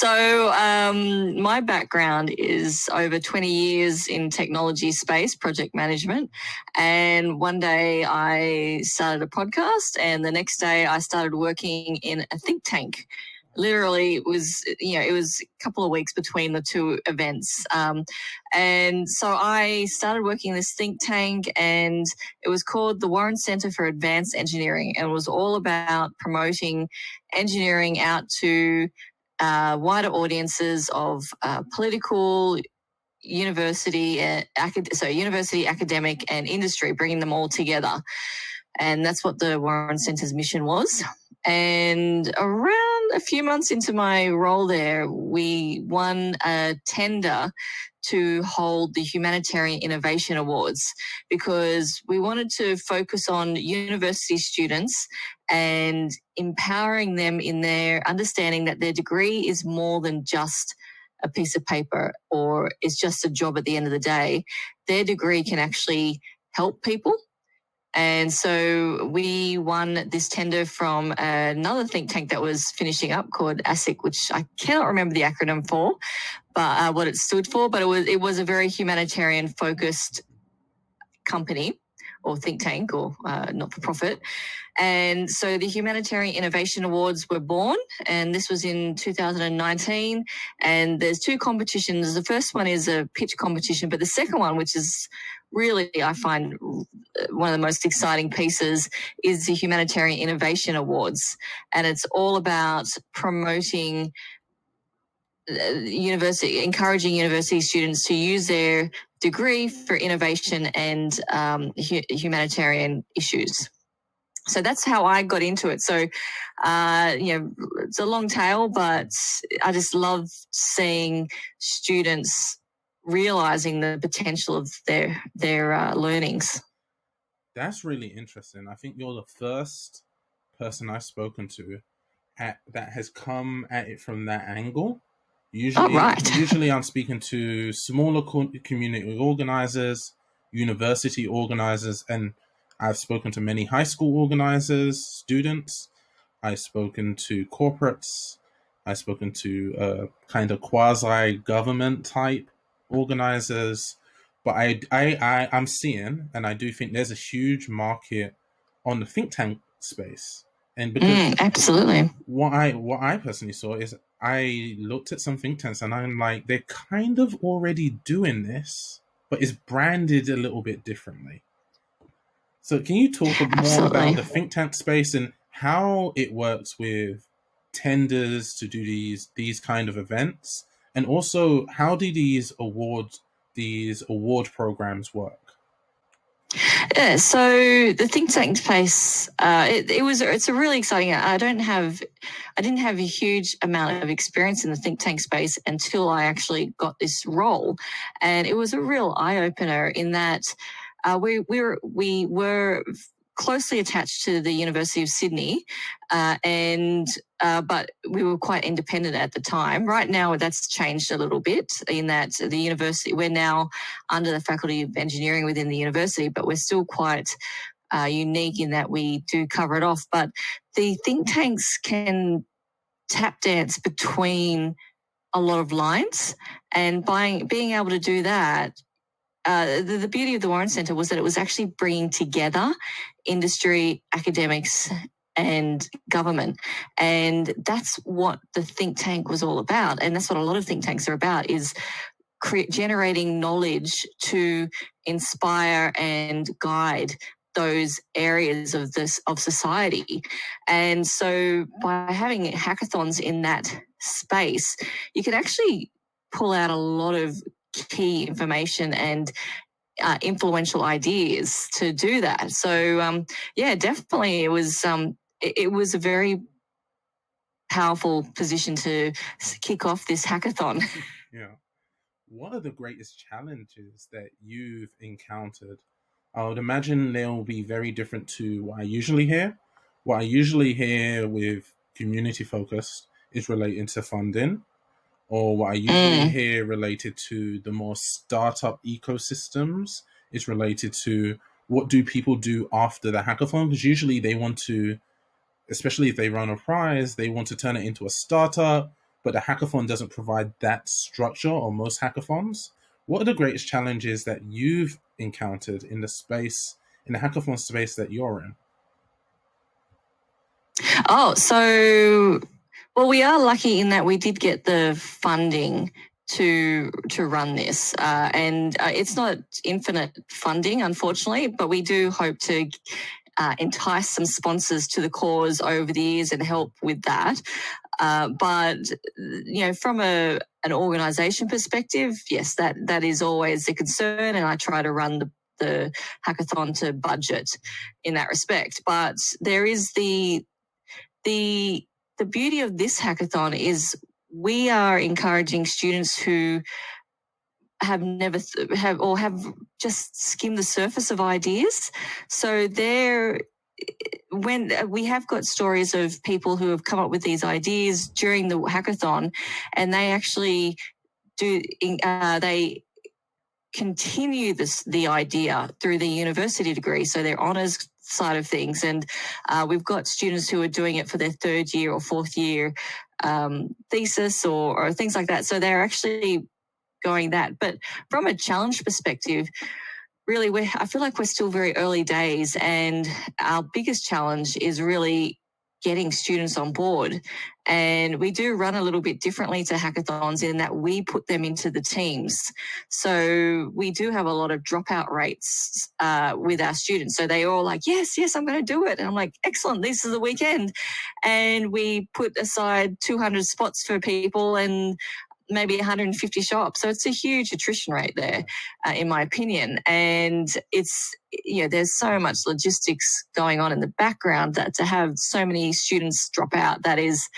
So, um, my background is over 20 years in technology space, project management. And one day I started a podcast, and the next day I started working in a think tank literally it was you know it was a couple of weeks between the two events um, and so i started working in this think tank and it was called the warren center for advanced engineering and it was all about promoting engineering out to uh, wider audiences of uh, political university uh, acad- so university academic and industry bringing them all together. And that's what the warren center's mission was. And around a few months into my role there, we won a tender to hold the Humanitarian Innovation Awards because we wanted to focus on university students and empowering them in their understanding that their degree is more than just a piece of paper or is just a job at the end of the day. Their degree can actually help people and so we won this tender from another think tank that was finishing up called ASIC, which I cannot remember the acronym for, but uh, what it stood for. But it was it was a very humanitarian focused company or think tank or uh, not for profit. And so the Humanitarian Innovation Awards were born, and this was in 2019. And there's two competitions. The first one is a pitch competition, but the second one, which is really, I find one of the most exciting pieces is the Humanitarian Innovation Awards. And it's all about promoting uh, university, encouraging university students to use their degree for innovation and um, hu- humanitarian issues. So that's how I got into it. So, uh, you know, it's a long tail, but I just love seeing students realizing the potential of their their uh, learnings. That's really interesting. I think you're the first person I've spoken to at, that has come at it from that angle. Usually, oh, right. usually I'm speaking to smaller community organizers, university organizers, and I've spoken to many high school organizers, students. I've spoken to corporates. I've spoken to uh, kind of quasi government type organizers, but I, I, I, I'm seeing, and I do think there's a huge market on the think tank space. And because mm, absolutely, what I what I personally saw is I looked at some think tanks and I'm like, they're kind of already doing this, but it's branded a little bit differently. So, can you talk more Absolutely. about the think tank space and how it works with tenders to do these these kind of events, and also, how do these awards, these award programs work? Yeah, so the think tank space, uh, it, it, was it's a really exciting. I don't have, I didn't have a huge amount of experience in the think tank space until I actually got this role, and it was a real eye opener in that uh, we we were we were closely attached to the University of Sydney, uh, and uh, but we were quite independent at the time. Right now, that's changed a little bit in that the university we're now under the Faculty of Engineering within the university, but we're still quite uh, unique in that we do cover it off. But the think tanks can tap dance between a lot of lines, and by being able to do that, uh, the, the, beauty of the Warren Centre was that it was actually bringing together industry, academics, and government. And that's what the think tank was all about. And that's what a lot of think tanks are about is create, generating knowledge to inspire and guide those areas of this of society. And so by having hackathons in that space, you can actually pull out a lot of key information and uh, influential ideas to do that. So um, yeah, definitely it was um, it, it, was a very powerful position to kick off this hackathon. yeah. What are the greatest challenges that you've encountered? I would imagine they'll be very different to what I usually hear. What I usually hear with community focused is relating to funding or what I usually mm. hear related to the more startup ecosystems is related to what do people do after the hackathon? Because usually they want to, especially if they run a prize, they want to turn it into a startup, but the hackathon doesn't provide that structure, or most hackathons. What are the greatest challenges that you've encountered in the space, in the hackathon space that you're in? Oh, so well, we are lucky in that we did get the funding to to run this, uh, and uh, it's not infinite funding, unfortunately, but we do hope to. Uh, entice some sponsors to the cause over the years and help with that. Uh, but you know, from a an organisation perspective, yes, that that is always a concern, and I try to run the the hackathon to budget in that respect. But there is the the the beauty of this hackathon is we are encouraging students who have never th- have or have just skimmed the surface of ideas. So they're when we have got stories of people who have come up with these ideas during the hackathon, and they actually do uh, they continue this the idea through the university degree. So their honours side of things, and uh, we've got students who are doing it for their third year or fourth year um, thesis or, or things like that. So they're actually going that. But from a challenge perspective, really, I feel like we're still very early days, and our biggest challenge is really getting students on board. And we do run a little bit differently to hackathons in that we put them into the teams. So we do have a lot of dropout rates uh, with our students. So they all like, yes, yes, I'm going to do it. And I'm like, excellent, this is the weekend. And we put aside 200 spots for people and maybe 150 shops. So it's a huge attrition rate there, uh, in my opinion. And it's, you know, there's so much logistics going on in the background that to have so many students drop out, that is,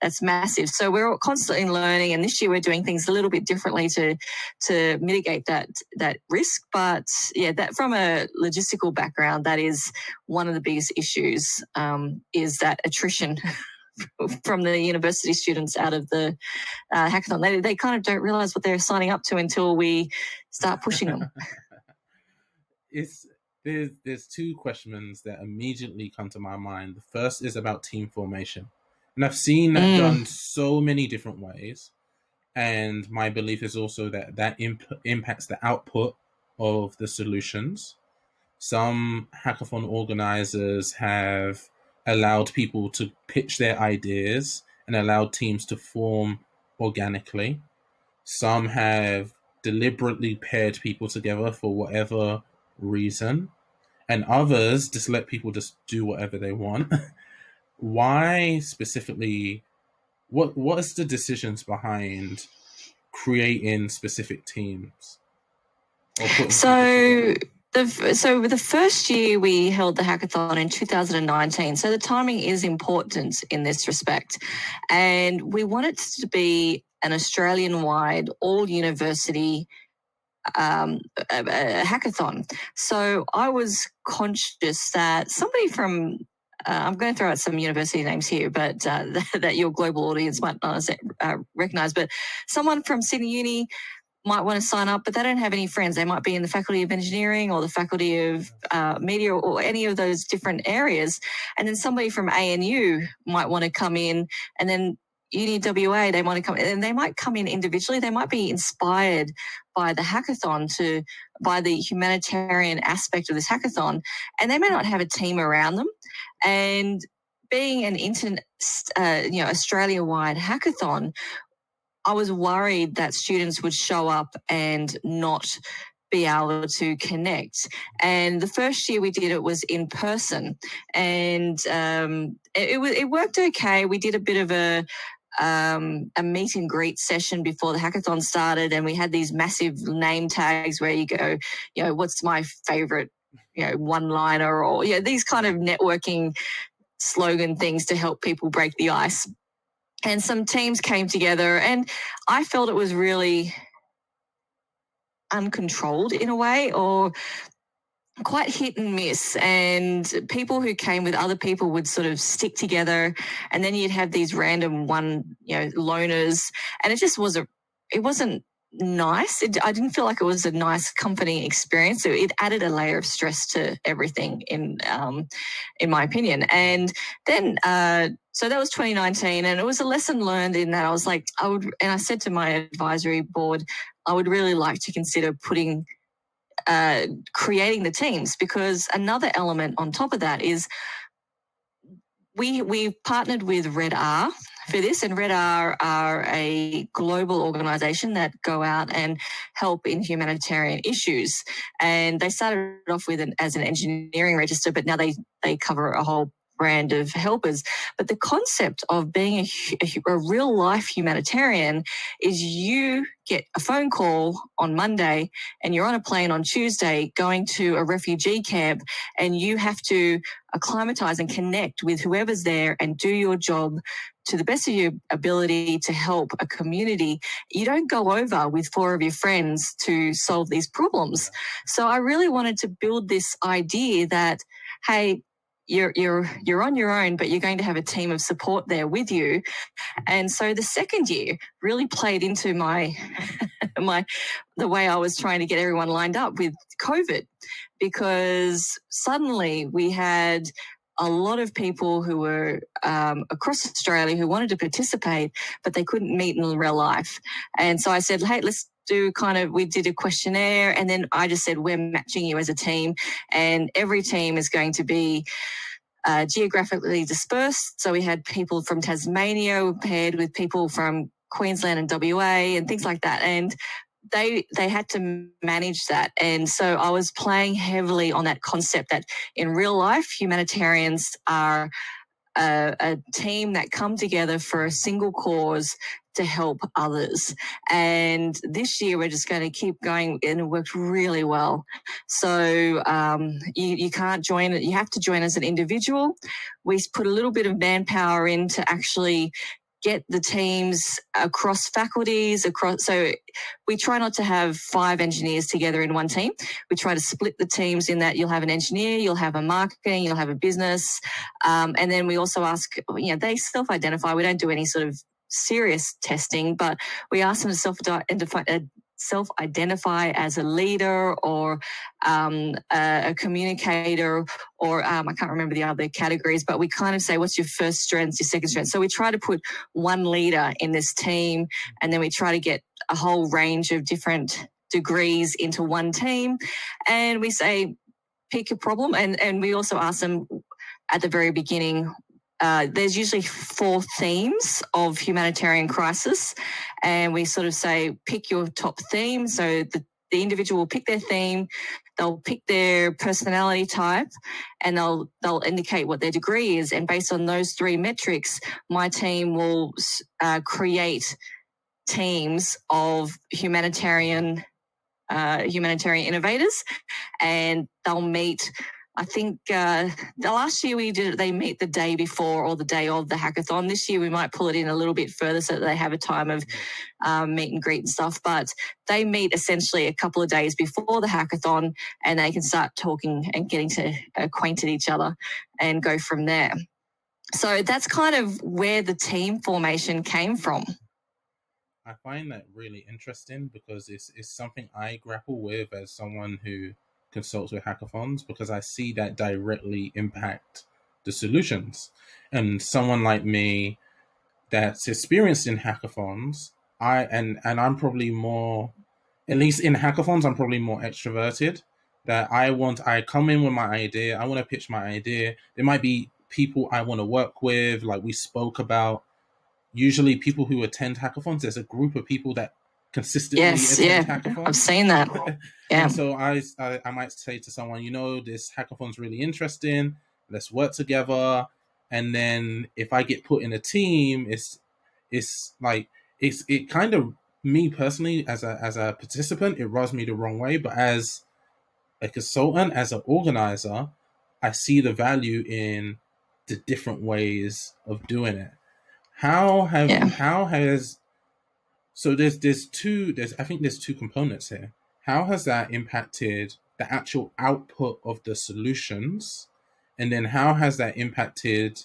that's massive. So we're all constantly learning, and this year we're doing things a little bit differently to to mitigate that that risk. But yeah, that from a logistical background, that is one of the biggest issues um, is that attrition. from the university students out of the uh, hackathon. They, they kind of don't realize what they're signing up to until we start pushing them. it's there's there's two questions that immediately come to my mind. The first is about team formation, and I've seen that mm. done so many different ways. And my belief is also that that imp- impacts the output of the solutions. Some hackathon organizers have allowed people to pitch their ideas and allowed teams to form organically. Some have deliberately paired people together for whatever reason, and others just let people just do whatever they want. Why specifically? What what is the decisions behind creating specific teams? So the, so the first year we held the hackathon in 2019. So the timing is important in this respect. And we want it to be an Australian wide, all university um, a, a hackathon. So I was conscious that somebody from uh, I'm going to throw out some university names here, but uh, that your global audience might not uh, recognize. But someone from Sydney Uni might want to sign up, but they don't have any friends. They might be in the Faculty of Engineering or the Faculty of uh, Media or any of those different areas. And then somebody from ANU might want to come in and then Uni WA, they want to come and they might come in individually. They might be inspired by the hackathon to, by the humanitarian aspect of this hackathon, and they may not have a team around them. And being an internet, uh, you know, Australia wide hackathon, I was worried that students would show up and not be able to connect. And the first year we did it was in person, and um, it, it, it worked okay. We did a bit of a um, a meet and greet session before the hackathon started, and we had these massive name tags where you go, you know, what's my favorite, you know, one liner, or yeah, these kind of networking slogan things to help people break the ice and some teams came together and i felt it was really uncontrolled in a way or quite hit and miss and people who came with other people would sort of stick together and then you'd have these random one you know loners and it just was a it wasn't nice. It, I didn't feel like it was a nice comforting experience. So it added a layer of stress to everything, in um, in my opinion. And then uh, so that was 2019 and it was a lesson learned in that i was like i would and i said to my advisory board i would really like to consider putting uh, creating the teams because another element on top of that is we we partnered with Red R for this, and Red R are a global organisation that go out and help in humanitarian issues. And they started off with an as an engineering register, but now they they cover a whole brand of helpers. But the concept of being a, a, a, real life humanitarian is you get a phone call on Monday and you're on a plane on Tuesday going to a refugee camp and you have to acclimatize and connect with whoever's there and do your job to the best of your ability to help a community. You don't go over with four of your friends to solve these problems. So I really wanted to build this idea that, hey, you're you're you're on your own but you're going to have a team of support there with you and so the second year really played into my my the way I was trying to get everyone lined up with covid because suddenly we had a lot of people who were um, across Australia who wanted to participate, but they couldn't meet in real life. And so I said, hey, let's do kind of, we did a questionnaire and then I just said, we're matching you as a team and every team is going to be uh, geographically dispersed. So we had people from Tasmania paired with people from Queensland and WA and things like that. And they they had to manage that and so i was playing heavily on that concept that in real life humanitarians are a, a, team that come together for a single cause to help others. And this year we're just going to keep going and it worked really well. So um, you, you can't join it. You have to join as an individual. We put a little bit of manpower in to actually get the teams across faculties across so we try not to have five engineers together in one team we try to split the teams in that you'll have an engineer you'll have a marketing you'll have a business um, and then we also ask you know they self-identify we don't do any sort of serious testing, but we ask them to self identify. Self identify as a leader or um, a, a, communicator, or um, I can't remember the other categories, but we kind of say, What's your first strength, your second strength? So we try to put one leader in this team, and then we try to get a whole range of different degrees into one team. And we say, Pick a problem. And, and we also ask them at the very beginning, uh, there's usually four themes of humanitarian crisis, and we sort of say pick your top theme. So the, the individual will pick their theme, they'll pick their personality type, and they'll they'll indicate what their degree is. And based on those three metrics, my team will uh, create teams of humanitarian uh, humanitarian innovators, and they'll meet I think uh, the last year we did it, they meet the day before or the day of the hackathon. This year we might pull it in a little bit further so that they have a time of um, meet and greet and stuff. But they meet essentially a couple of days before the hackathon and they can start talking and getting to acquainted each other and go from there. So that's kind of where the team formation came from. I find that really interesting because it's, it's something I grapple with as someone who consults with hackathons because I see that directly impact the solutions. And someone like me that's experienced in hackathons, I and and I'm probably more at least in hackathons, I'm probably more extroverted. That I want I come in with my idea, I want to pitch my idea. There might be people I want to work with, like we spoke about. Usually people who attend hackathons, there's a group of people that consistently. Yes, yeah. I've seen that. Yeah. And so I, I, I might say to someone, you know, this hackathon's really interesting. Let's work together. And then if I get put in a team, it's it's like it's it kind of me personally as a as a participant, it rubs me the wrong way. But as a consultant, as an organizer, I see the value in the different ways of doing it. How have yeah. how has so there's there's two there's I think there's two components here. How has that impacted the actual output of the solutions? And then how has that impacted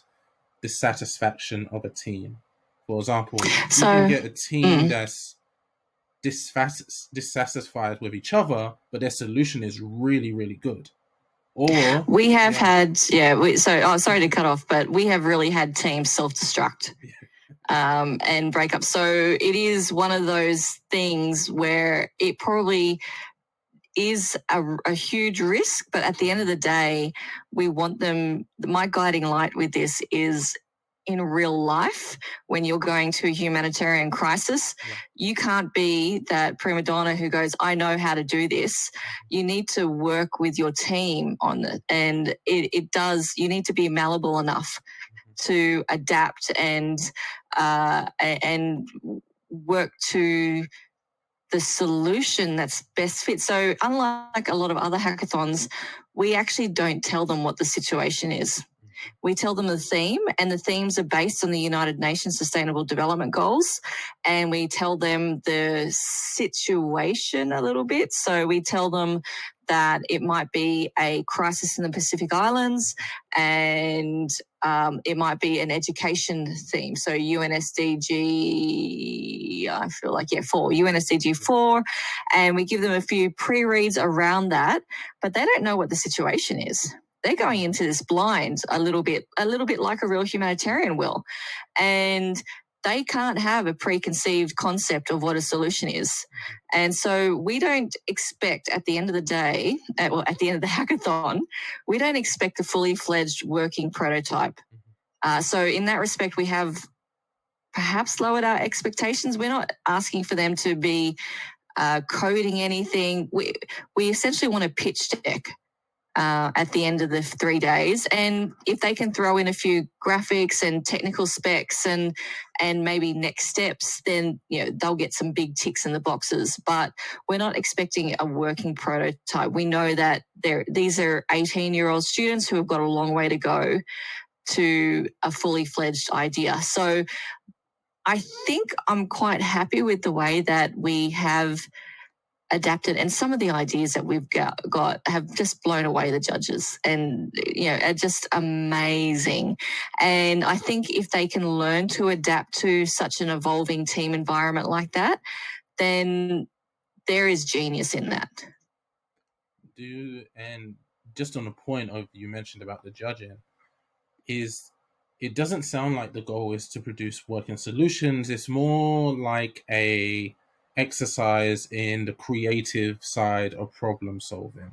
the satisfaction of a team? For example, so, you can get a team mm. that's dissatisfied with each other, but their solution is really, really good. Or we have yeah. had, yeah. We, so, oh, sorry to cut off, but we have really had teams self destruct um, and break up. So it is one of those things where it probably is a, a, huge risk, but at the end of the day, we want them. My guiding light with this is in real life when you're going to a humanitarian crisis. Yeah. You can't be that prima donna who goes, I know how to do this. You need to work with your team on it. And it, it does, you need to be malleable enough mm-hmm. To adapt and, uh, and work to the solution that's best fit. So, unlike a lot of other hackathons, we actually don't tell them what the situation is. We tell them the theme, and the themes are based on the United Nations Sustainable Development Goals. And we tell them the situation a little bit. So we tell them that it might be a crisis in the Pacific Islands and um, it might be an education theme. So UNSDG, I feel like, yeah, four, UNSDG four. And we give them a few pre reads around that, but they don't know what the situation is they're going into this blind a little bit, a little bit like a real humanitarian will. And they can't have a preconceived concept of what a solution is. And so we don't expect at the end of the day, at, well, at the end of the hackathon, we don't expect a fully fledged working prototype. Uh, so in that respect, we have perhaps lowered our expectations. We're not asking for them to be uh, coding anything. We, we essentially want a pitch deck uh, at the end of the three days. And if they can throw in a few graphics and technical specs and and maybe next steps, then you know they'll get some big ticks in the boxes. But we're not expecting a working prototype. We know that there these are 18 year old students who have got a long way to go to a fully fledged idea. So I think I'm quite happy with the way that we have adapted and some of the ideas that we've got, got, have just blown away the judges and you know are just amazing. And i think if they can learn to adapt to such an evolving team environment like that then there is genius in that. Do and just on the point of you mentioned about the judging is it doesn't sound like the goal is to produce working solutions. It's more like a exercise in the creative side of problem solving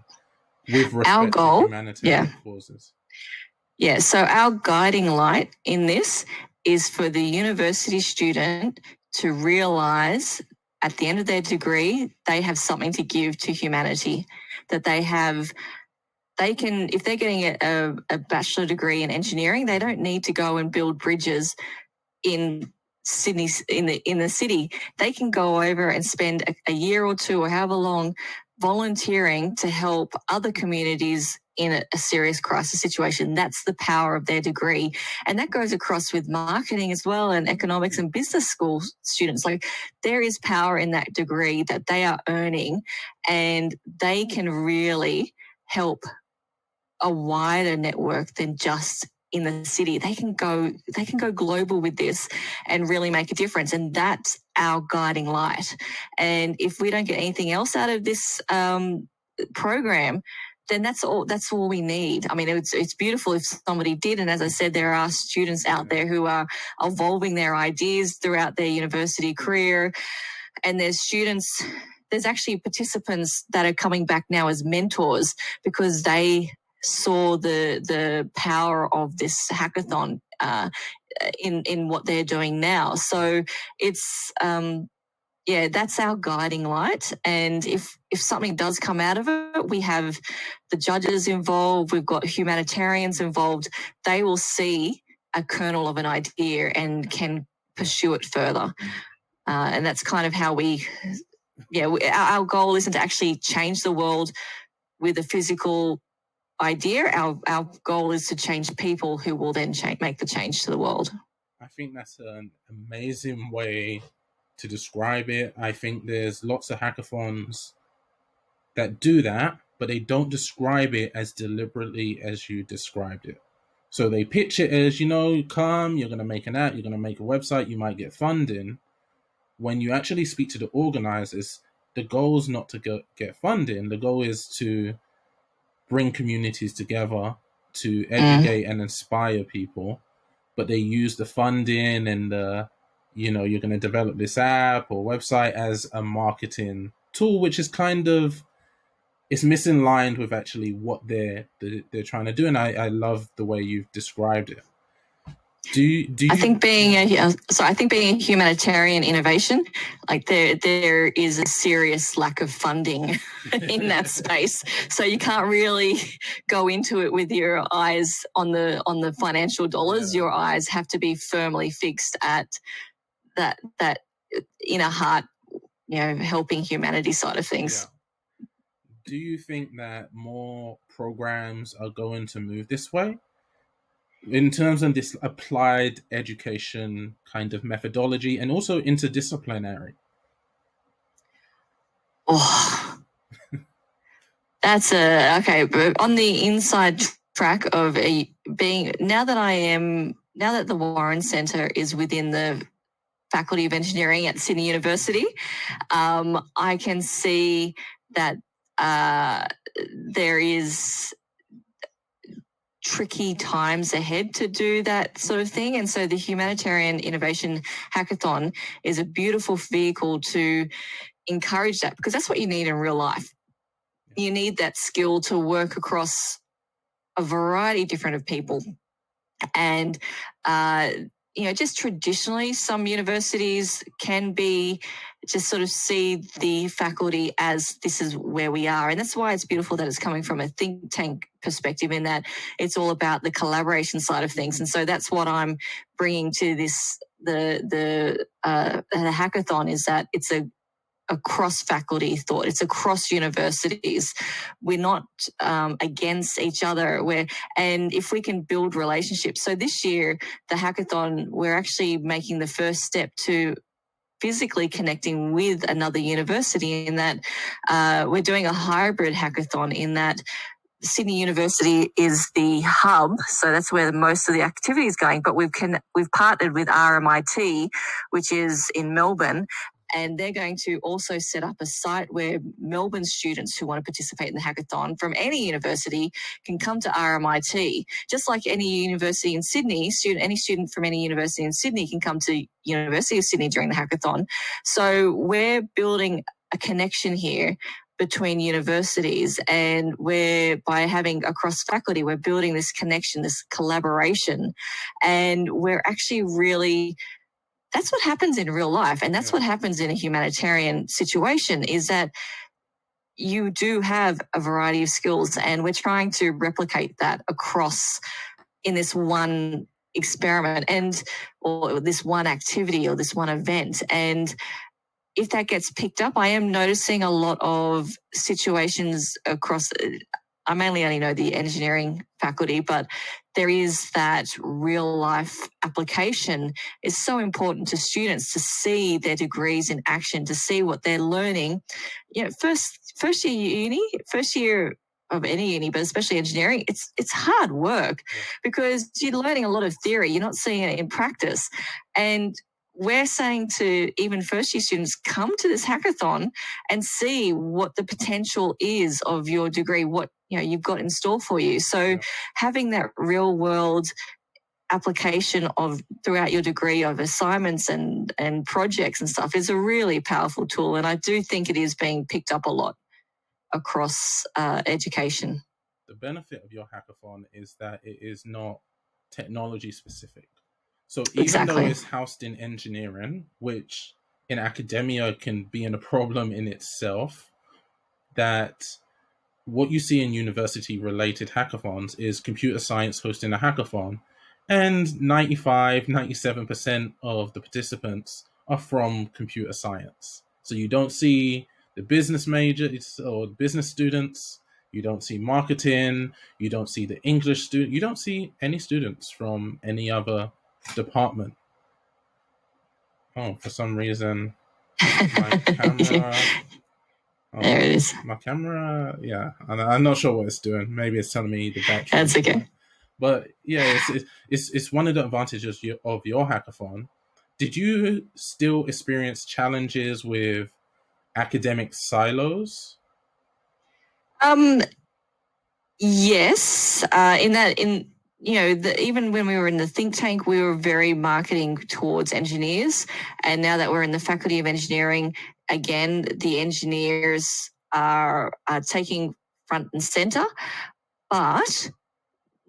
with respect our goal, to humanitarian yeah. causes. Yeah, so our guiding light in this is for the university student to realize at the end of their degree, they have something to give to humanity, that they have they can, if they're getting a, a, bachelor degree in engineering, they don't need to go and build bridges in Sydney in the in the city, they can go over and spend a, a year or two or however long volunteering to help other communities in a, a, serious crisis situation. That's the power of their degree. And that goes across with marketing as well and economics and business school students. Like there is power in that degree that they are earning and they can really help a wider network than just in the city they can go they can go global with this and really make a difference and that's our guiding light. And if we don't get anything else out of this um, program then that's all that's all we need. I mean it's it's beautiful if somebody did and as i said there are students out there who are evolving their ideas throughout their university career and there's students there's actually participants that are coming back now as mentors because they saw the the power of this hackathon uh, in in what they're doing now. So it's um, yeah, that's our guiding light. And if if something does come out of it, we have the judges involved. We've got humanitarians involved. They will see a kernel of an idea and can pursue it further. Uh, and that's kind of how we, yeah, we, our, our goal isn't to actually change the world with a physical idea. Our our goal is to change people who will then change, make the change to the world. I think that's an amazing way to describe it. I think there's lots of hackathons that do that, but they don't describe it as deliberately as you described it. So they pitch it as, you know, come, you're going to make an app, you're going to make a website, you might get funding. When you actually speak to the organizers, the goal is not to get, get funding. The goal is to bring communities together to mm. educate mm. and inspire people, but they use the funding and the, you know, you're going to develop this app or website as a marketing tool, which is kind of it's misaligned with actually what they're they're trying to do. And I, I love the way you've described it. Do you, do you... I think being a uh, so I think being a humanitarian innovation, like there there is a serious lack of funding in that space. So you can't really go into it with your eyes on the on the financial dollars. Yeah. Your eyes have to be firmly fixed at that that uh, inner heart, you know, helping humanity side of things. Yeah do you think that more programs are going to move this way? In terms of this applied education kind of methodology and also interdisciplinary? Oh, that's a okay. But on the inside track of a, being now that I am now that the Warren Centre is within the Faculty of Engineering at Sydney University, um, I can see that uh, there is tricky times ahead to do that sort of thing. And so the Humanitarian Innovation Hackathon is a beautiful vehicle to encourage that because that's what you need in real life. You need that skill to work across a variety different of people. And uh, you know, just traditionally, some universities can be just sort of see the faculty as this is where we are. And that's why it's beautiful that it's coming from a think tank perspective in that it's all about the collaboration side of things. And so that's what I'm bringing to this, the, the, uh, the hackathon is that it's a, across faculty thought. It's across universities. We're not um, against each other. We're, and if we can build relationships. So this year, the hackathon, we're actually making the first step to physically connecting with another university in that uh, we're doing a hybrid hackathon in that Sydney University is the hub, so that's where most of the activity is going. But we've can, we've partnered with RMIT, which is in Melbourne, and they're going to also set up a site where Melbourne students who want to participate in the hackathon from any university can come to RMIT. Just like any university in Sydney, student, any student from any university in Sydney can come to University of Sydney during the hackathon. So we're building a connection here between universities and we're by having across faculty we're building this connection this collaboration and we're actually really that's what happens in real life. And that's yeah. what happens in a humanitarian situation is that you do have a variety of skills and we're trying to replicate that across in this one experiment and or this one activity or this one event and if that gets picked up i am noticing a lot of situations across I mainly only know the engineering faculty, but there is that real life application is so important to students to see their degrees in action, to see what they're learning. You know, first first year uni, first year of any uni, but especially engineering, it's it's hard work because you're learning a lot of theory. You're not seeing it in practice. And we're saying to even first year students come to this hackathon and see what the potential is of your degree what you know you've got in store for you so yeah. having that real world application of throughout your degree of assignments and and projects and stuff is a really powerful tool and i do think it is being picked up a lot across uh, education the benefit of your hackathon is that it is not technology specific so even exactly. though it's housed in engineering, which in academia can be in a problem in itself, that what you see in university related hackathons is computer science hosting a hackathon and 95 97% of the participants are from computer science so you don't see the business majors or business students you don't see marketing you don't see the english student you don't see any students from any other department. Oh, for some reason, my camera. Oh, there it is. My camera, yeah, I'm not sure what it's doing. Maybe it's telling me the battery. That's okay. But yeah, it's, it's it's one of the advantages of your hackathon. Did you still experience challenges with academic silos? Um, Yes, uh, in that in you know, the, even when we were in the think tank, we were very marketing towards engineers. And now that we're in the Faculty of Engineering, again, the engineers are, are taking front and center. But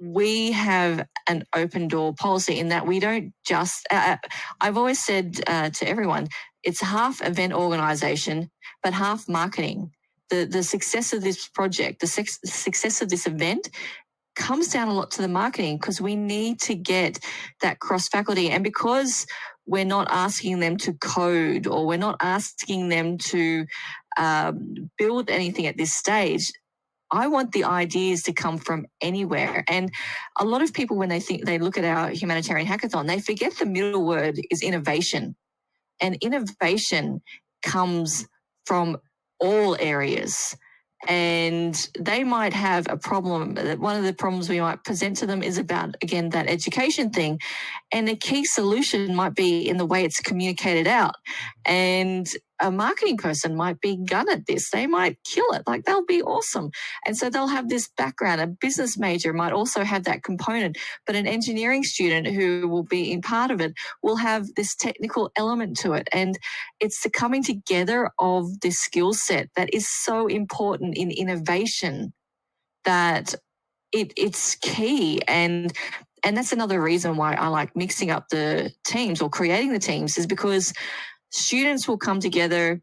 we have an open door policy in that we don't just, uh, uh I've always said uh, to everyone, it's half event organization, but half marketing. The, the success of this project, the, the success of this event comes down a lot to the marketing because we need to get that cross faculty. And because we're not asking them to code or we're not asking them to um, build anything at this stage, I want the ideas to come from anywhere. And a lot of people, when they think they look at our humanitarian hackathon, they forget the middle word is innovation. And innovation comes from all areas and they might have a problem. One of the problems we might present to them is about, again, that education thing. And a key solution might be in the way it's communicated out. And a marketing person might be gun at this. They might kill it. Like they'll be awesome. And so they'll have this background. A business major might also have that component, but an engineering student who will be in part of it will have this technical element to it. And it's the coming together of this skill set that is so important in innovation that it, it's key. And and that's another reason why I like mixing up the teams or creating the teams is because students will come together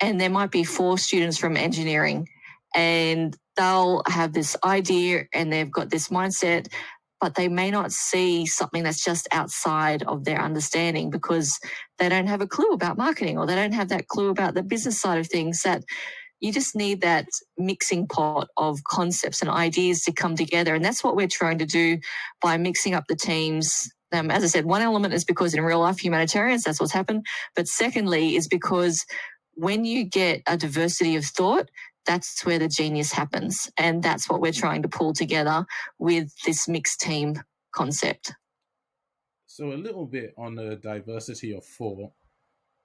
and there might be four students from engineering and they'll have this idea and they've got this mindset but they may not see something that's just outside of their understanding because they don't have a clue about marketing or they don't have that clue about the business side of things that you just need that mixing pot of concepts and ideas to come together. And that's what we're trying to do by mixing up the teams um, as I said, one element is because in real life humanitarians, that's what's happened. But secondly, is because when you get a diversity of thought, that's where the genius happens. And that's what we're trying to pull together with this mixed team concept. So, a little bit on the diversity of thought.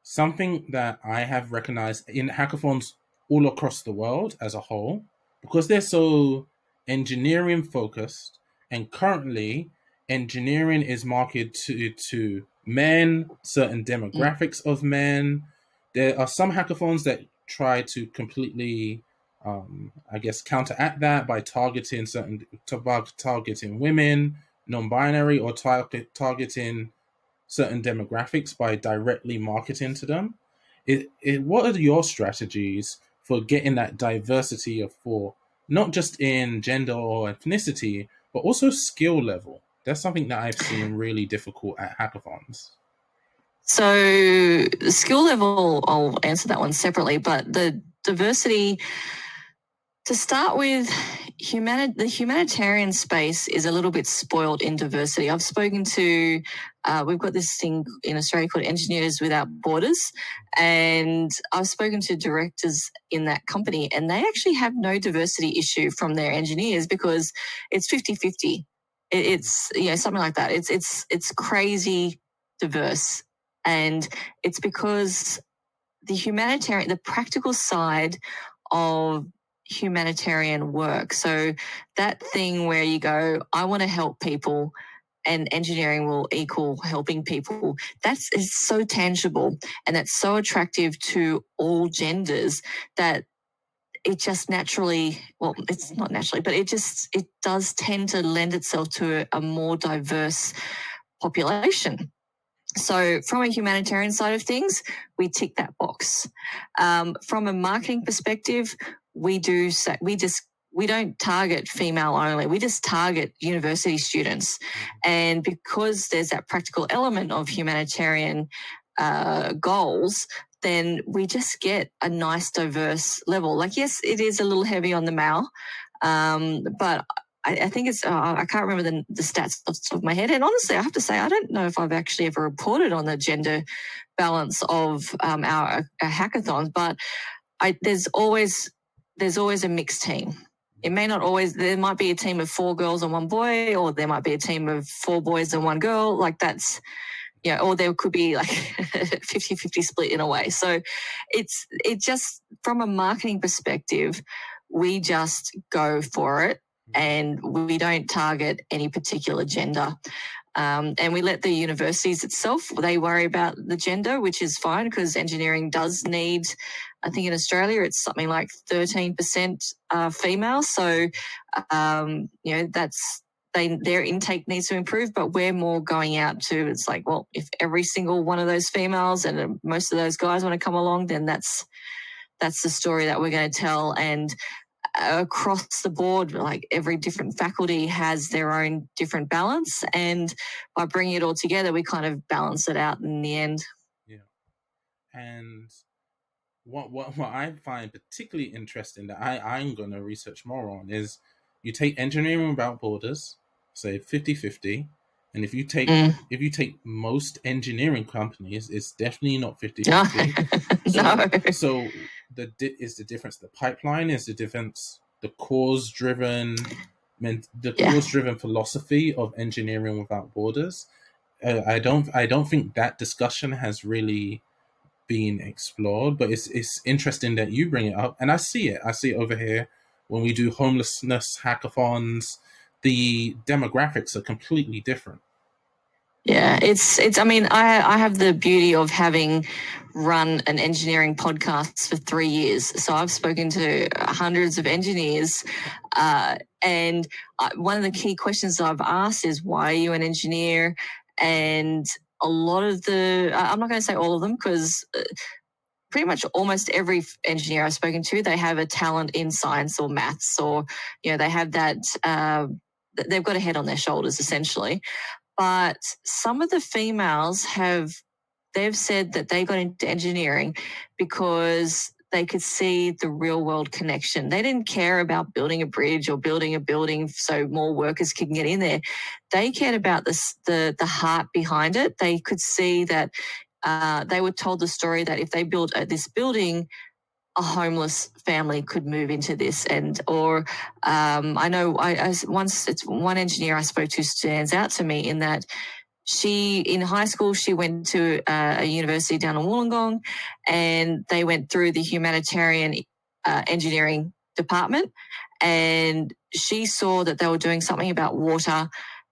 Something that I have recognized in hackathons all across the world as a whole, because they're so engineering focused, and currently engineering is marketed to to men, certain demographics mm. of men. There are some hackathons that try to completely, um, I guess, counteract that by targeting certain targeting women, non-binary, or target targeting certain demographics by directly marketing to them. It, it, what are your strategies for getting that diversity of for not just in gender or ethnicity, but also skill level? That's something that I've seen really difficult at hackathons. So, skill level, I'll answer that one separately, but the diversity, to start with, humani- the humanitarian space is a little bit spoiled in diversity. I've spoken to, uh, we've got this thing in Australia called Engineers Without Borders, and I've spoken to directors in that company, and they actually have no diversity issue from their engineers because it's 50 50 it's know something like that. It's it's it's crazy diverse, and it's because the humanitarian, the practical side of humanitarian work. So that thing where you go, I want to help people and engineering will equal helping people. That's is so tangible and that's so attractive to all genders that it just naturally, well, it's not naturally, but it just, it does tend to lend itself to a, more diverse population. So, from a humanitarian side of things, we tick that box. Um, from a marketing perspective, we do we just we don't target female only. We just target university students, and because there's that practical element of humanitarian uh, goals, then we just get a nice diverse level. Like, yes, it is a little heavy on the male, um, but I, I, think it's, uh, I can't remember the, the stats off the top of my head. And honestly, I have to say, I don't know if I've actually ever reported on the gender balance of um, our, our hackathons, but I, there's always, there's always a mixed team. It may not always, there might be a team of four girls and one boy, or there might be a team of four boys and one girl. Like that's, you know, or there could be like 50 50 split in a way. So it's, it just, from a marketing perspective, we just go for it and we don't target any particular gender. Um, and we let the universities itself, they worry about the gender, which is fine because engineering does need, I think in Australia, it's something like 13% uh, female. So, um, you know, that's, they, their intake needs to improve, but we're more going out to, it's like, well, if every single one of those females and uh, most of those guys want to come along, then that's, that's the story that we're going to tell. And uh, across the board, like every different faculty has their own different balance. And by bringing it all together, we kind of balance it out in the end. Yeah. And what, what, what I find particularly interesting that I, I'm going to research more on is you take engineering without borders, say 50 50. And if you take mm. if you take most engineering companies, it's definitely not 50 50. so, no. so the is the difference the pipeline is the difference the cause driven the yeah. cause driven philosophy of engineering without borders uh, i don't i don't think that discussion has really been explored but it's it's interesting that you bring it up and i see it i see it over here when we do homelessness hackathons the demographics are completely different yeah, it's it's. I mean, I I have the beauty of having run an engineering podcast for three years, so I've spoken to hundreds of engineers, uh, and I, one of the key questions I've asked is, "Why are you an engineer?" And a lot of the, I'm not going to say all of them because. Uh, pretty much almost every engineer I've spoken to, they have a talent in science or maths, or you know, they have that. Uh, they've got a head on their shoulders, essentially. But some of the females have, they've said that they got into engineering because they could see the real world connection. They didn't care about building a bridge or building a building so more workers can get in there. They cared about this, the, the heart behind it. They could see that uh, they were told the story that if they built uh, this building, a homeless family could move into this and or um, i know I, I, once it's one engineer i spoke to stands out to me in that she in high school she went to uh, a university down in wollongong and they went through the humanitarian uh, engineering department and she saw that they were doing something about water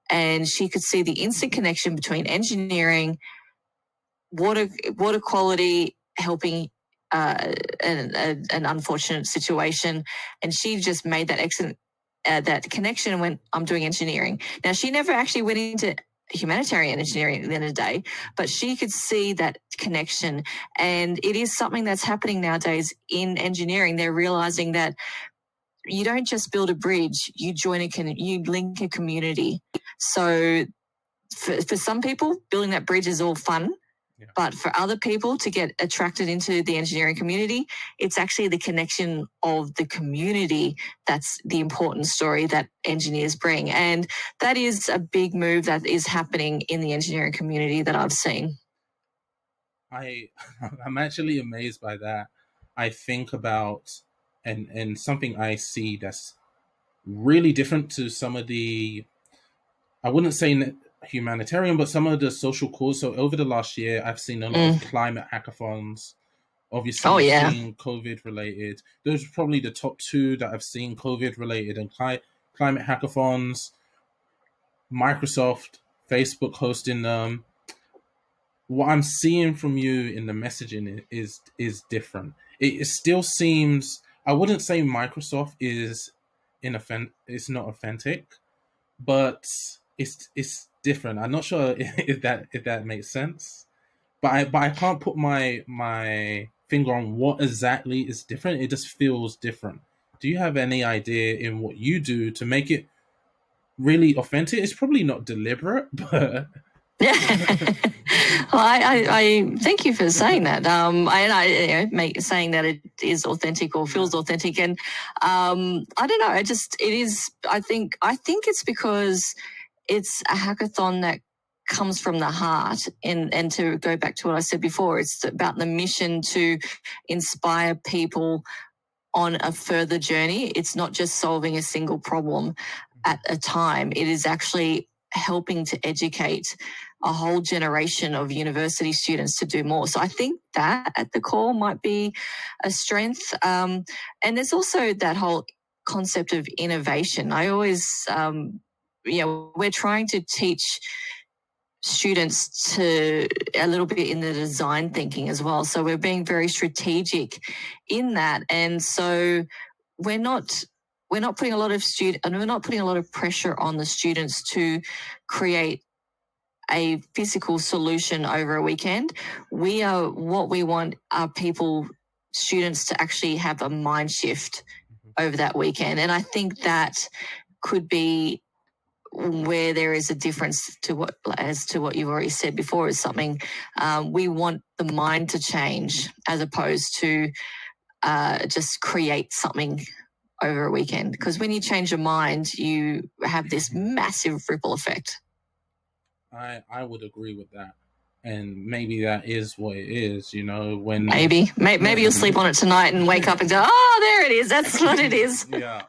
and she could see the instant connection between engineering water water quality helping uh, an, a, an, unfortunate situation, and she just made that excellent uh, that connection when "I'm doing engineering." Now she never actually went into humanitarian engineering at the end of the day, but she could see that connection, and it is something that's happening nowadays in engineering. They're realizing that you don't just build a bridge; you join a con- you link a community. So for, for some people, building that bridge is all fun but for other people to get attracted into the engineering community, it's actually the connection of the community that's the important story that engineers bring. And that is a big move that is happening in the engineering community that I've seen. I I'm actually amazed by that. I think about and and something I see that's really different to some of the I wouldn't say humanitarian, but some of the social cause. So over the last year, I've seen a lot mm. of climate hackathons. Obviously, oh, yeah. COVID related. Those are probably the top two that I've seen COVID related and cli- climate hackathons. Microsoft, Facebook hosting them. What I'm seeing from you in the messaging is is different. It, it still seems I wouldn't say Microsoft is inoffend it's not authentic, but it's it's different. I'm not sure if that if that makes sense, but I but I can't put my my finger on what exactly is different. It just feels different. Do you have any idea in what you do to make it really authentic? It's probably not deliberate, but. Yeah, well, I, I, I, thank you for saying that. Um, I, I you know, make saying that it is authentic or feels authentic, and um, I don't know. I just it is. I think I think it's because it's a hackathon that comes from the heart. And and to go back to what I said before it's about the mission to inspire people on a further journey. It's not just solving a single problem at a time. It is actually helping to educate a whole generation of university students to do more. So I think that at the core might be a strength. Um, and there's also that whole concept of innovation. I always, um, you know, we're trying to teach students to a little bit in the design thinking as well. So we're being very strategic in that. And so we're not we're not putting a lot of student and we're not putting a lot of pressure on the students to create a physical solution over a weekend. We are what we want are people students to actually have a mind shift mm-hmm. over that weekend. And I think that could be where there is a difference to what as to what you've already said before is something um, we want the mind to change as opposed to uh, just create something over a weekend. Because when you change your mind you have this massive ripple effect. I i would agree with that. And maybe that is what it is you know when maybe. Maybe, maybe you'll sleep on it tonight and wake up and go oh there it is. That's what it is. Yeah.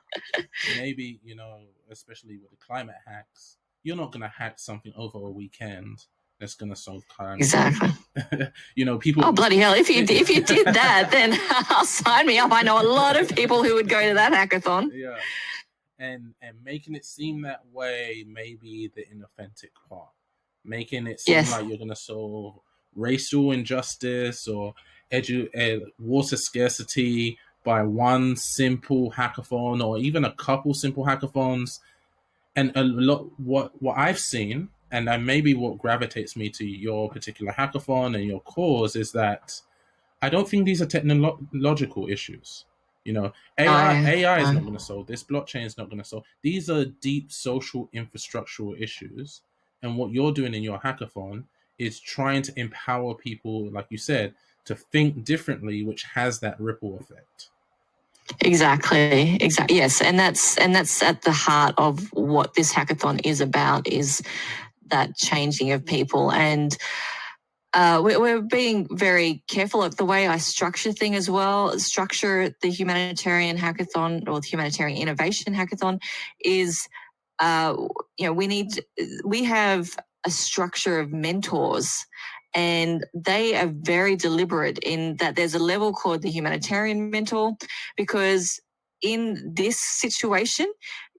Maybe you know especially with the climate hacks, you're not going to hack something over a weekend that's going to solve climate. Exactly. you know, people. Oh bloody hell! If you if you did that, then sign me up. I know a lot of people who would go to that hackathon. Yeah, and and making it seem that way may be the inauthentic part. Making it seem yes. like you're going to solve racial injustice or edu- uh, water scarcity by one simple hackathon or even a couple simple hackathons. And a lot what what I've seen, and maybe what gravitates me to your particular hackathon and your cause is that I don't think these are technological issues. You know, AI, uh, AI is not going to solve this. Blockchain is not going to solve. These are deep social infrastructural issues. And what you're doing in your hackathon is trying to empower people, like you said, to think differently, which has that ripple effect. Exactly. Exactly. Yes, and that's and that's at the heart of what this hackathon is about is that changing of people and. Uh, we're being very careful of the way I structure thing as well. Structure the humanitarian hackathon or the humanitarian innovation hackathon is, uh, you know, we need, we have a structure of mentors and they are very deliberate in that there's a level called the humanitarian mentor because in this situation,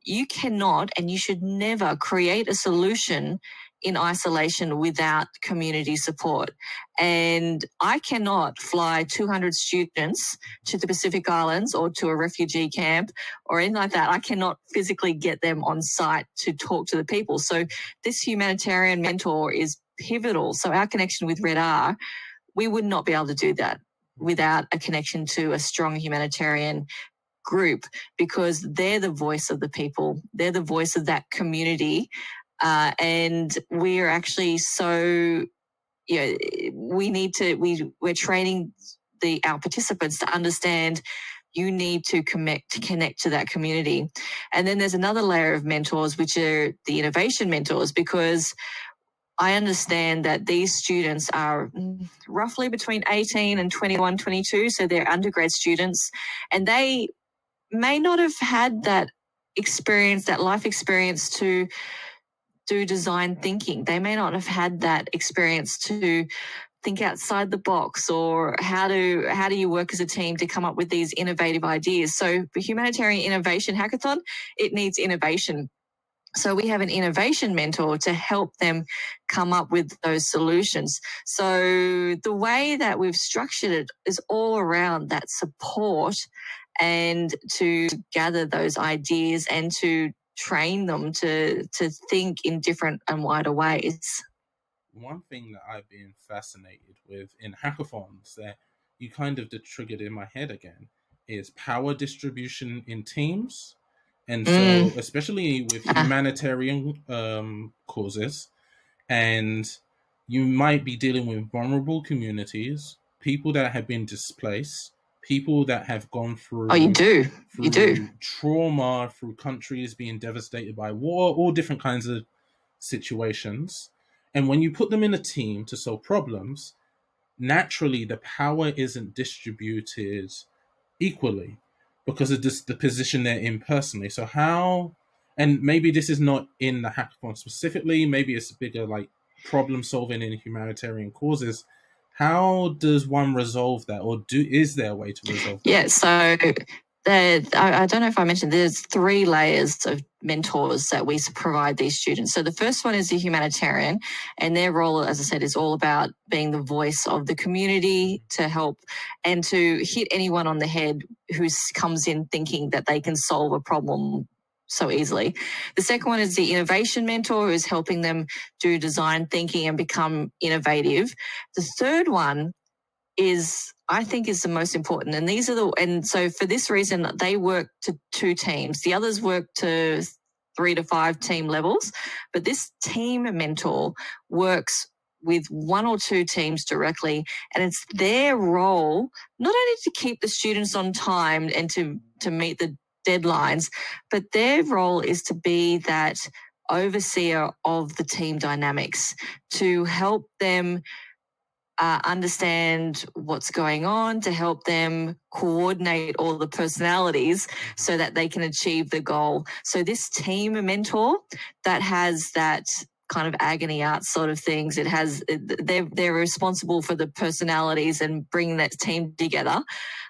you cannot and you should never create a solution in isolation without community support. And I cannot fly 200 students to the Pacific Islands or to a refugee camp or anything like that. I cannot physically get them on site to talk to the people. So this humanitarian mentor is pivotal. So our connection with RedR, we would not be able to do that without a connection to a strong humanitarian group because they're the voice of the people. They're the voice of that community. Uh, and we're actually so, you know, we need to, we, we're training the, our participants to understand you need to connect to connect to that community. And then there's another layer of mentors, which are the innovation mentors, because I understand that these students are roughly between 18 and 21, 22. So they're undergrad students and they may not have had that experience, that life experience to do design thinking. They may not have had that experience to think outside the box or how to how do you work as a team to come up with these innovative ideas so for humanitarian innovation hackathon it needs innovation so we have an innovation mentor to help them come up with those solutions. So the way that we've structured it is all around that support and to gather those ideas and to train them to to think in different and wider ways. One thing that I've been fascinated with in hackathons that you kind of triggered in my head again is power distribution in teams and so mm. especially with humanitarian um, causes and you might be dealing with vulnerable communities people that have been displaced people that have gone through oh you do. You do. trauma through countries being devastated by war all different kinds of situations. And when you put them in a team to solve problems naturally the power isn't distributed equally because of this, the position they're in personally. So how, and maybe this is not in the hackathon specifically. Maybe it's bigger like problem solving in humanitarian causes. How does one resolve that, or do is there a way to resolve? That? Yeah, so I, I don't know if I mentioned, there's three layers of mentors that we provide these students. So the first one is the humanitarian, and their role, as I said, is all about being the voice of the community to help and to hit anyone on the head who comes in thinking that they can solve a problem so easily. The second one is the innovation mentor who is helping them do design thinking and become innovative. The third one is I think is the most important. And these are the and so for this reason they work to two teams. The others work to three to five team levels, but this team mentor works with one or two teams directly and it's their role not only to keep the students on time and to to meet the deadlines but their role is to be that overseer of the team dynamics to help them uh, understand what's going on, to help them coordinate all the personalities so that they can achieve the goal. So, this team mentor that has that kind of agony art sort of things, it has, they're, they're responsible for the personalities and bringing that team together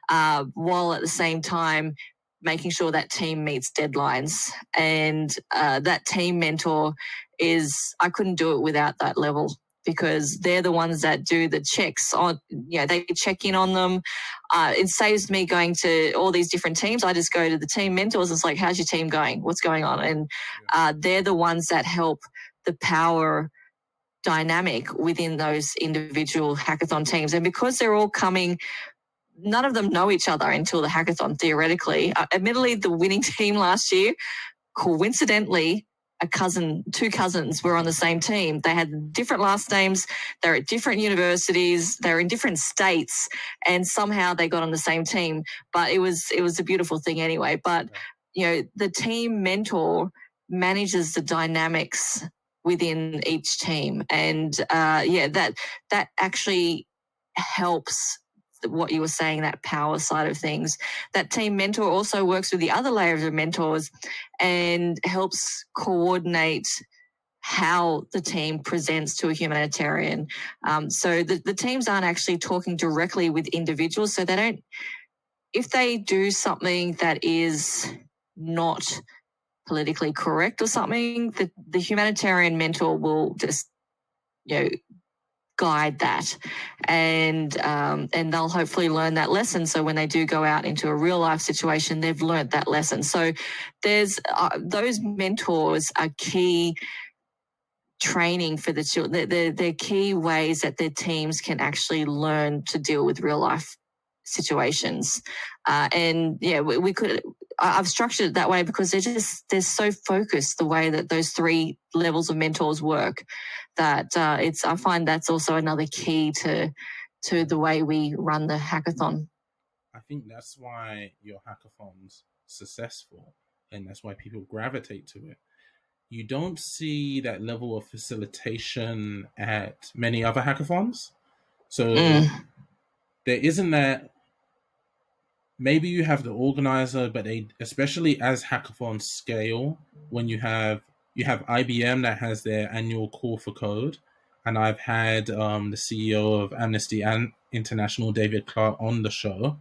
uh, while at the same time making sure that team meets deadlines. And uh, that team mentor is, I couldn't do it without that level because they're the ones that do the checks on, you know, they check in on them. Uh, it saves me going to all these different teams. I just go to the team mentors. It's like, how's your team going? What's going on? And uh, they're the ones that help the power dynamic within those individual hackathon teams. And because they're all coming none of them know each other until the hackathon theoretically. Uh, admittedly, the winning team last year coincidentally a cousin, two cousins were on the same team. They had different last names. They're at different universities. They're in different states, and somehow they got on the same team. But it was it was a beautiful thing anyway. But you know, the team mentor manages the dynamics within each team, and uh, yeah, that that actually helps what you were saying, that power side of things. That team mentor also works with the other layers of mentors and helps coordinate how the team presents to a humanitarian. Um, so the, the teams aren't actually talking directly with individuals. So they don't, if they do something that is not politically correct or something, the, the humanitarian mentor will just, you know, guide that. And um, and they'll hopefully learn that lesson. So when they do go out into a real life situation they've learned that lesson. So there's uh, those mentors are key training for the children they're, they're key ways that their teams can actually learn to deal with real life situations. Uh, and yeah we, we could I've structured it that way because they're just they're so focused the way that those three levels of mentors work that uh, it's I find that's also another key to to the way we run the hackathon. I think that's why your hackathon's successful and that's why people gravitate to it. You don't see that level of facilitation at many other hackathons. So mm. there isn't that maybe you have the organizer, but they especially as hackathons scale, when you have you have IBM that has their annual call for code, and I've had um, the CEO of Amnesty International, David Clark, on the show,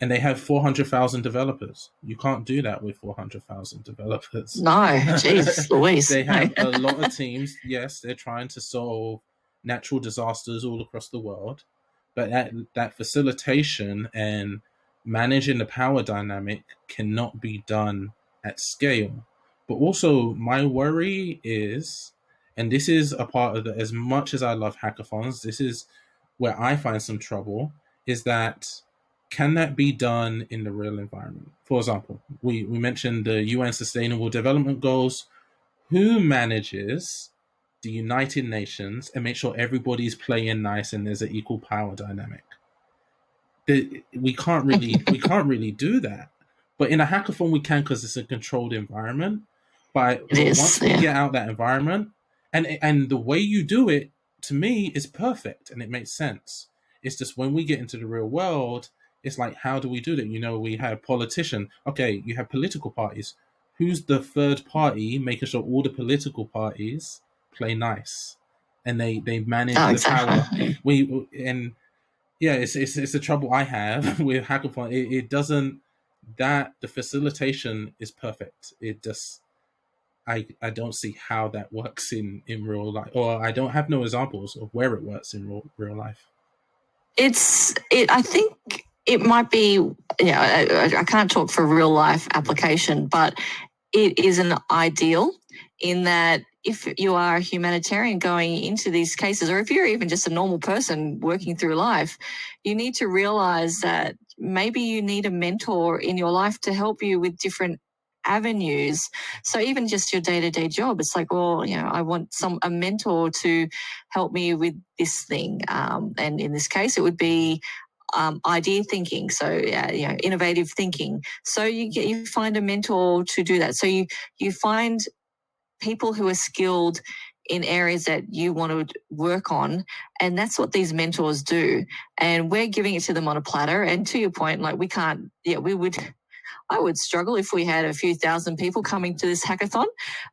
and they have four hundred thousand developers. You can't do that with four hundred thousand developers. No, jeez, Louise. they have a lot of teams. Yes, they're trying to solve natural disasters all across the world, but that that facilitation and managing the power dynamic cannot be done at scale. But also, my worry is, and this is a part of the, as much as I love hackathons, this is where I find some trouble, is that can that be done in the real environment? For example, we, we mentioned the UN Sustainable Development Goals. Who manages the United Nations and make sure everybody's playing nice and there's an equal power dynamic? we can't really we can't really do that. But in a hackathon, we can because it's a controlled environment. But, is, once yeah. we get out that environment, and and the way you do it to me is perfect and it makes sense. It's just when we get into the real world, it's like how do we do that? You know, we have politician. Okay, you have political parties. Who's the third party making sure all the political parties play nice and they they manage oh, the exactly. power? We and yeah, it's it's it's the trouble I have with hackathon. It, it doesn't that the facilitation is perfect. It just I I don't see how that works in in real life, or I don't have no examples of where it works in real, real life. It's it. I think it might be. Yeah, I, I can't talk for real life application, but it is an ideal in that if you are a humanitarian going into these cases, or if you're even just a normal person working through life, you need to realize that maybe you need a mentor in your life to help you with different avenues. So even just your day to day job, it's like, well, you know, I want some a mentor to help me with this thing. Um, and in this case, it would be um, idea thinking, so uh, you know, innovative thinking. So you get you find a mentor to do that. So you you find people who are skilled in areas that you want to work on. And that's what these mentors do. And we're giving it to them on a platter. And to your point, like we can't, yeah, we would. I would struggle if we had a few thousand people coming to this hackathon.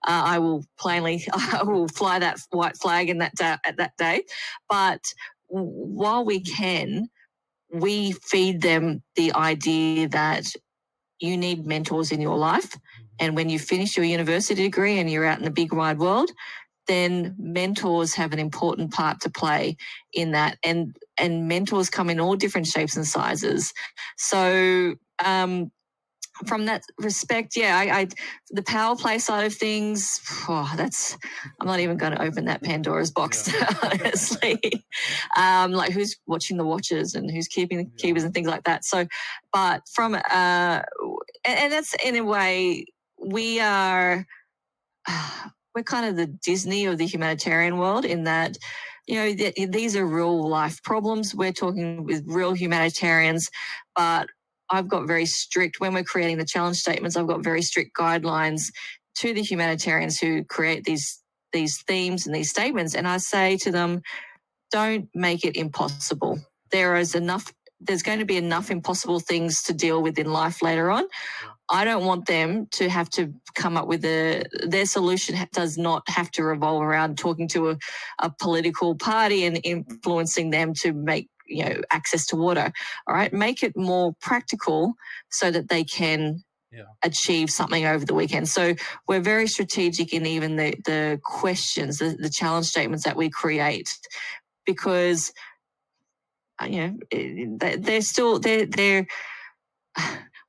Uh, I will plainly, I will fly that white flag in that day, at that day. But while we can, we feed them the idea that you need mentors in your life. And when you finish your university degree and you're out in the big wide world, then mentors have an important part to play in that. And and mentors come in all different shapes and sizes. So um, from that respect, yeah, I, I, the power play side of things, oh, that's I'm not even going to open that Pandora's box, yeah. honestly. um, like who's watching the watches and who's keeping the yeah. keepers and things like that. So, but from uh, and, and that's in a way we are. Uh, we're kind of the Disney of the humanitarian world in that, you know, th- these are real life problems. We're talking with real humanitarians, but I've got very strict, when we're creating the challenge statements, I've got very strict guidelines to the humanitarians who create these, these themes and these statements. And I say to them, don't make it impossible. There is enough there's going to be enough impossible things to deal with in life later on. I don't want them to have to come up with a, their solution does not have to revolve around talking to a, a political party and influencing them to make, you know, access to water. All right. Make it more practical so that they can yeah. achieve something over the weekend. So we're very strategic in even the, the questions, the, the challenge statements that we create because, uh, you know, they're still, they're, they're,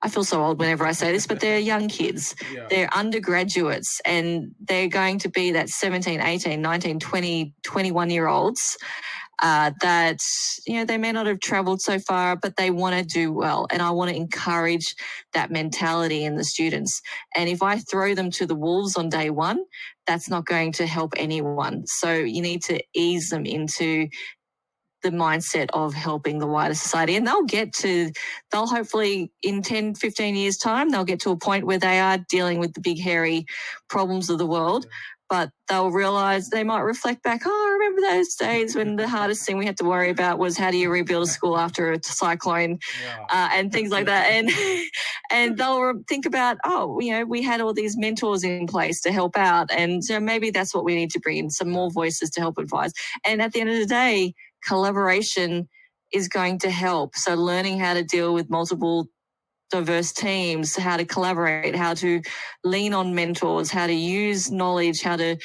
I feel so old whenever I say this, but they're young kids. Yeah. They're undergraduates and they're going to be that 17, 18, 19, 20, 21 year olds uh, that, you know, they may not have traveled so far, but they want to do well. And I want to encourage that mentality in the students. And if I throw them to the wolves on day one, that's not going to help anyone. So you need to ease them into the mindset of helping the wider society. And they'll get to, they'll hopefully in 10, 15 years' time, they'll get to a point where they are dealing with the big, hairy problems of the world. But they'll realize they might reflect back, oh, I remember those days when the hardest thing we had to worry about was how do you rebuild a school after a cyclone yeah. uh, and things like that. And, and they'll think about, oh, you know, we had all these mentors in place to help out. And so maybe that's what we need to bring in some more voices to help advise. And at the end of the day, collaboration is going to help. So learning how to deal with multiple diverse teams, how to collaborate, how to lean on mentors, how to use knowledge, how to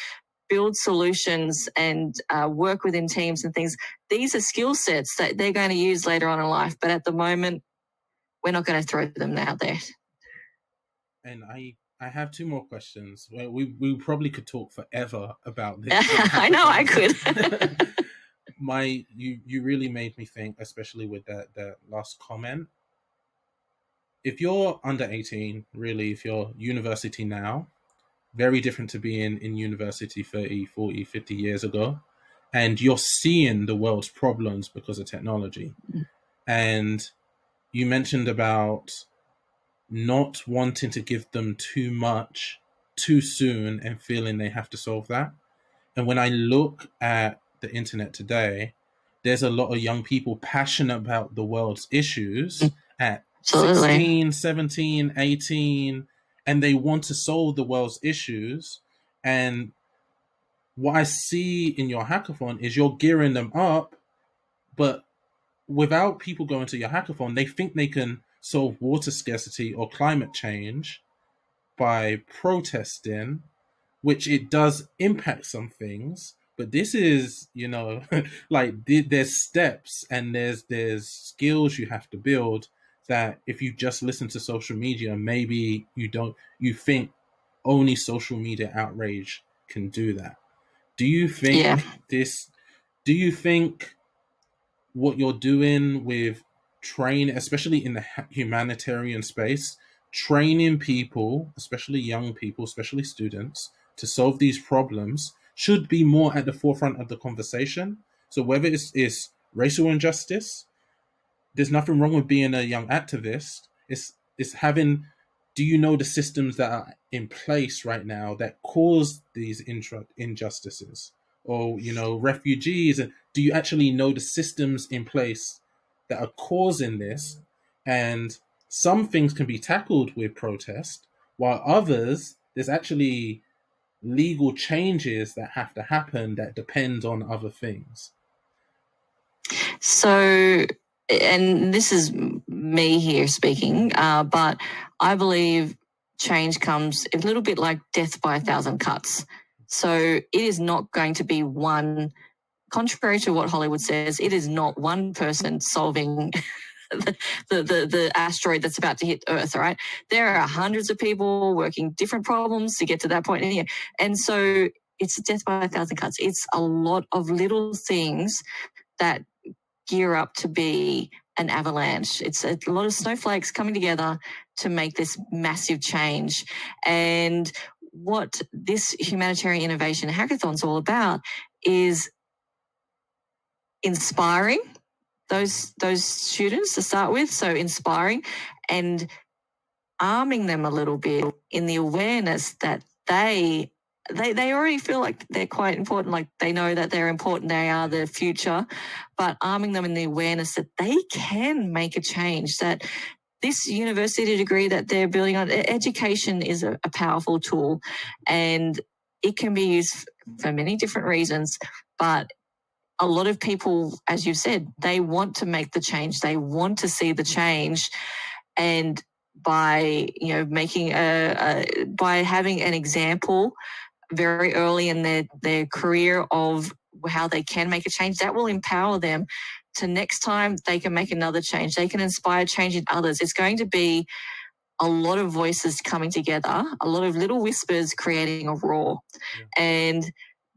build solutions and uh, work within teams and things. These are skill sets that they're going to use later on in life. But at the moment, we're not going to throw them out there. And I I have two more questions. We we probably could talk forever about this. I know I could. my you you really made me think, especially with that that last comment. If you're under 18, really, if you're university now, very different to being in university 30, 40, 50 years ago. And you're seeing the world's problems because of technology. Mm. And you mentioned about not wanting to give them too much too soon and feeling they have to solve that. And when I look at the internet today, there's a lot of young people passionate about the world's issues mm. at Absolutely. 16, 17, 18, and they want to solve the world's issues. And what I see in your hackathon is you're gearing them up, but without people going to your hackathon, they think they can solve water scarcity or climate change by protesting, which it does impact some things. But this is, you know, like there's steps and there's there's skills you have to build that if you just listen to social media, maybe you don't you think only social media outrage can do that. Do you think yeah. this do you think what you're doing with train, especially in the humanitarian space, training people, especially young people, especially students, to solve these problems should be more at the forefront of the conversation. So whether it's, it's racial injustice, there's nothing wrong with being a young activist. It's it's having do you know the systems that are in place right now that cause these intra- injustices or you know refugees and do you actually know the systems in place that are causing this. And some things can be tackled with protest, while others, there's actually legal changes that have to happen that depend on other things. So, and this is me here speaking, uh, but I believe change comes a little bit like death by a thousand cuts. So it is not going to be one contrary to what Hollywood says, it is not one person solving the, the, the, asteroid that's about to hit Earth, right? There are hundreds of people working different problems to get to that point. And so it's death by a thousand cuts. It's a lot of little things that gear up to be an avalanche. It's a lot of snowflakes coming together to make this massive change. And what this humanitarian innovation hackathon is all about is inspiring those those students to start with so inspiring and arming them a little bit in the awareness that they they they already feel like they're quite important like they know that they're important they are the future but arming them in the awareness that they can make a change that this university degree that they're building on education is a, a powerful tool and it can be used for many different reasons but a lot of people, as you said, they want to make the change. They want to see the change. And by, you know, making a, a by having an example very early in their, their career of how they can make a change, that will empower them to next time they can make another change. They can inspire change in others. It's going to be a lot of voices coming together, a lot of little whispers creating a roar. Yeah. And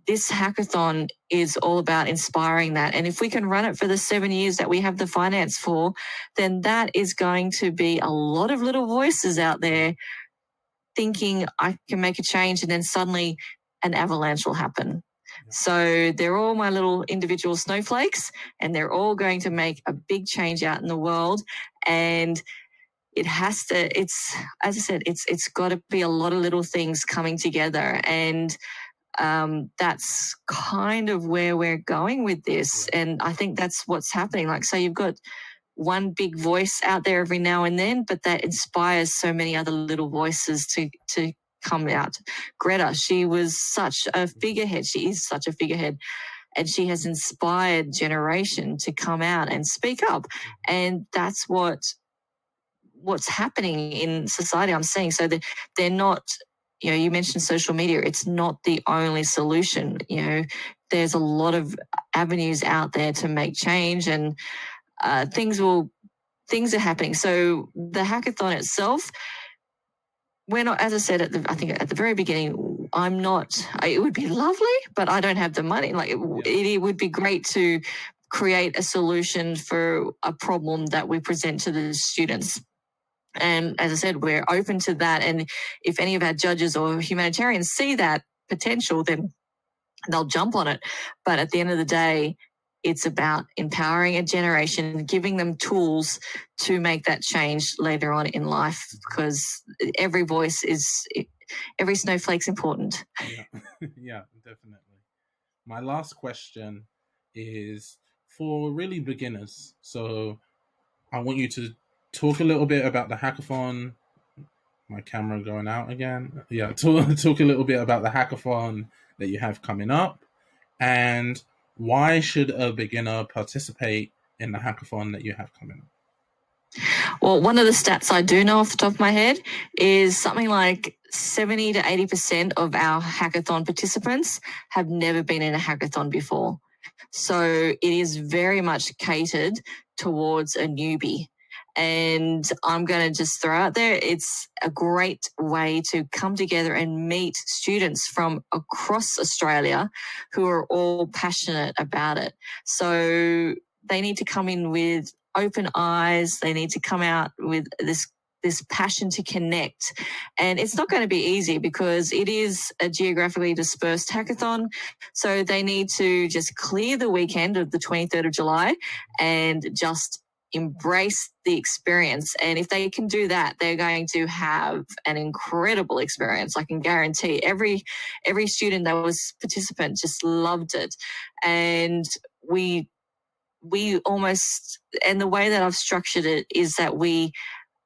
this hackathon is all about inspiring that. And if we can run it for the seven years that we have the finance for, then that is going to be a lot of little voices out there thinking I can make a change and then suddenly an avalanche will happen. So they're all my little individual snowflakes and they're all going to make a big change out in the world. And it has to, it's, as I said, it's, it's got to be a lot of little things coming together. And um, that's kind of where we're going with this. And I think that's what's happening. Like, so you've got one big voice out there every now and then, but that inspires so many other little voices to, to come out. Greta, she was such a figurehead. She is such a figurehead. And she has inspired generation to come out and speak up. And that's what what's happening in society I'm seeing. So that they're not you know, you mentioned social media. It's not the only solution. You know, there's a lot of avenues out there to make change, and uh, things will things are happening. So the hackathon itself, we're not, as I said at the, I think at the very beginning, I'm not. It would be lovely, but I don't have the money. Like it, it would be great to create a solution for a problem that we present to the students. And as I said, we're open to that. And if any of our judges or humanitarians see that potential, then they'll jump on it. But at the end of the day, it's about empowering a generation, giving them tools to make that change later on in life because every voice is, every snowflake's important. Yeah, yeah definitely. My last question is for really beginners. So I want you to talk a little bit about the hackathon. My camera going out again. Yeah, talk, talk a little bit about the hackathon that you have coming up, and why should a beginner participate in the hackathon that you have coming up? Well, one of the stats I do know off the top of my head is something like 70 to 80% of our hackathon participants have never been in a hackathon before. So it is very much catered towards a newbie. And I'm going to just throw out there, it's a great way to come together and meet students from across Australia who are all passionate about it. So they need to come in with open eyes. They need to come out with this this passion to connect. And it's not going to be easy because it is a geographically dispersed hackathon. So they need to just clear the weekend of the 23rd of July and just embrace the experience. And if they can do that, they're going to have an incredible experience. I can guarantee every every student that was participant just loved it. And we we almost and the way that I've structured it is that we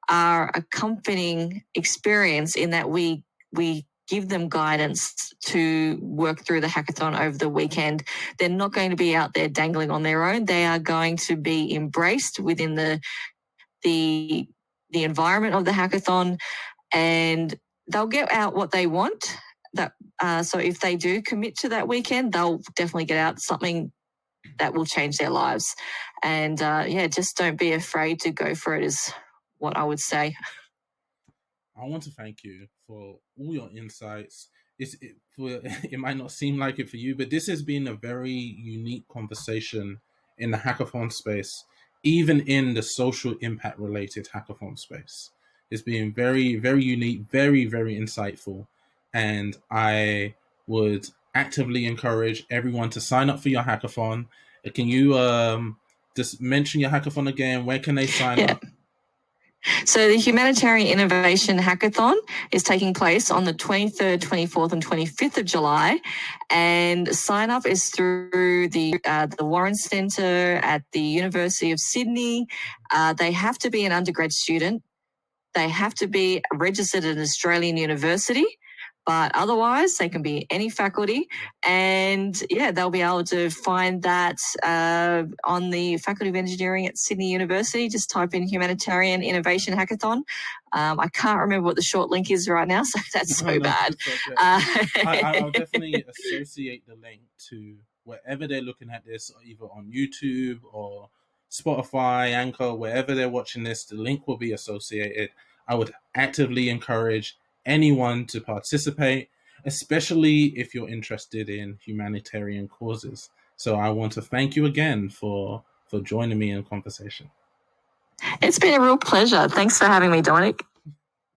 are accompanying experience in that we we give them guidance to work through the hackathon over the weekend. They're not going to be out there dangling on their own. They are going to be embraced within the the the environment of the hackathon, and they'll get out what they want. That uh, so if they do commit to that weekend, they'll definitely get out something that will change their lives. And uh, yeah, just don't be afraid to go for it. Is what I would say. I want to thank you for all your insights. It's, it, for, it might not seem like it for you, but this has been a very unique conversation in the hackathon space, even in the social impact related hackathon space. It's been very, very unique, very, very insightful. And I would actively encourage everyone to sign up for your hackathon. Can you um, just mention your hackathon again? Where can they sign up? So the Humanitarian Innovation Hackathon is taking place on the 23rd, 24th and 25th of July. And sign up is through the, uh, the Warren Centre at the University of Sydney. Uh, they have to be an undergrad student. They have to be registered at an Australian university but otherwise they can be any faculty. And yeah they'll be able to find that uh, on the faculty of engineering at sydney university. Just type in humanitarian innovation hackathon. Um, i can't remember what the short link is right now so that's so no, bad. uh, I, will definitely associate the link to wherever they're looking at this either on youtube or spotify anchor wherever they're watching this the link will be associated. I would actively encourage anyone to participate, especially if you're interested in humanitarian causes. So I want to thank you again for for joining me in conversation. It's been a real pleasure. Thanks for having me, Dominic.